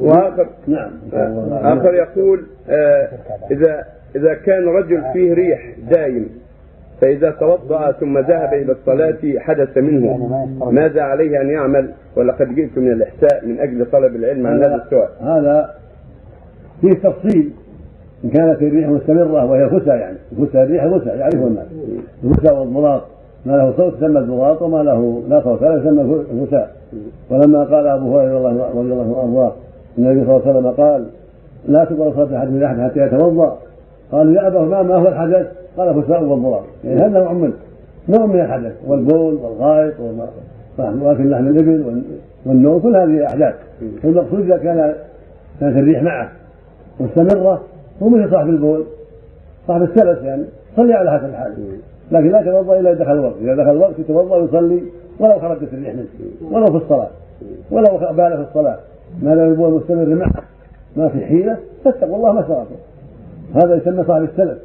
وآخر نعم. آخر يقول آه، إذا إذا كان رجل فيه ريح دائم فإذا توضأ ثم ذهب إلى الصلاة حدث منه ماذا عليه أن يعمل؟ ولقد جئت من الإحساء من أجل طلب العلم عن هذا السؤال. هذا فيه تفصيل. إن كانت الريح مستمرة وهي فسى يعني فسى الريح فسى يعرفه الناس. الفسى والضراط ما له صوت يسمى الضراط وما له لا صوت هذا يسمى الفسى ولما قال أبو هريرة رضي الله عنه وأرضاه النبي صلى الله عليه وسلم قال لا تقبل صلاة أحد من أحد حتى يتوضأ. قالوا يا أبا ما, ما هو الحدث؟ قال فساء والضرار. يعني هذا نوع من نوع من الحدث. والبول والغائط واكل لحم الإبل والنوم كل هذه أحداث. والمقصود إذا كان كانت الريح معه مستمرة هو مثل صاحب البول صاحب السلس يعني صلي على حسب الحال. لكن لا يتوضا إلا دخل الوقت. إذا دخل الوقت يتوضأ ويصلي ولو خرجت الريح منه ولو في الصلاة ولو بال في الصلاة. ما دام البول مستمر معه ما في حيلة فاتقوا الله ما استطعتم هذا يسمى صاحب السلف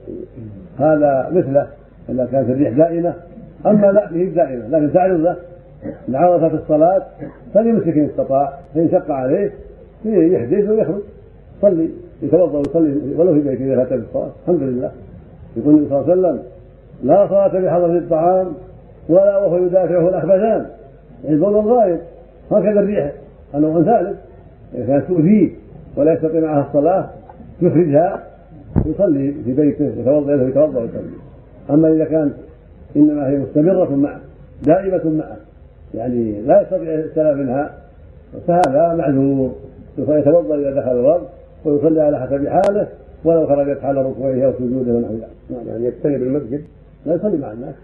هذا مثله اذا كانت الريح دائمة. أما لا هي دائمة. لكن تعرض له. العرض في الصلاة فليمسك إن استطاع. فإن شق عليه يحدث ويخرج. صلي. يتوضأ ويصلي ولو في بيته إذا فات الصلاة. الحمد لله. يقول النبي صلى الله عليه وسلم لا صلاة بحضرة الطعام ولا وهو يدافعه الأخبثان. البول والغائط هكذا الريح. نوع ثالث إذا كانت تؤذيه ولا يستطيع معها الصلاة يخرجها يصلي في بيته يتوضأ يتوضأ ويصلي. أما إذا كانت إنما هي مستمرة معه دائمة معه يعني لا يستطيع السلام منها فهذا معذور. يتوضأ إذا دخل الوقت ويصلي على حسب حاله ولو خرجت حال ركوعه أو سجوده ونحو ذلك يعني يجتنب المسجد. لا يصلي مع الناس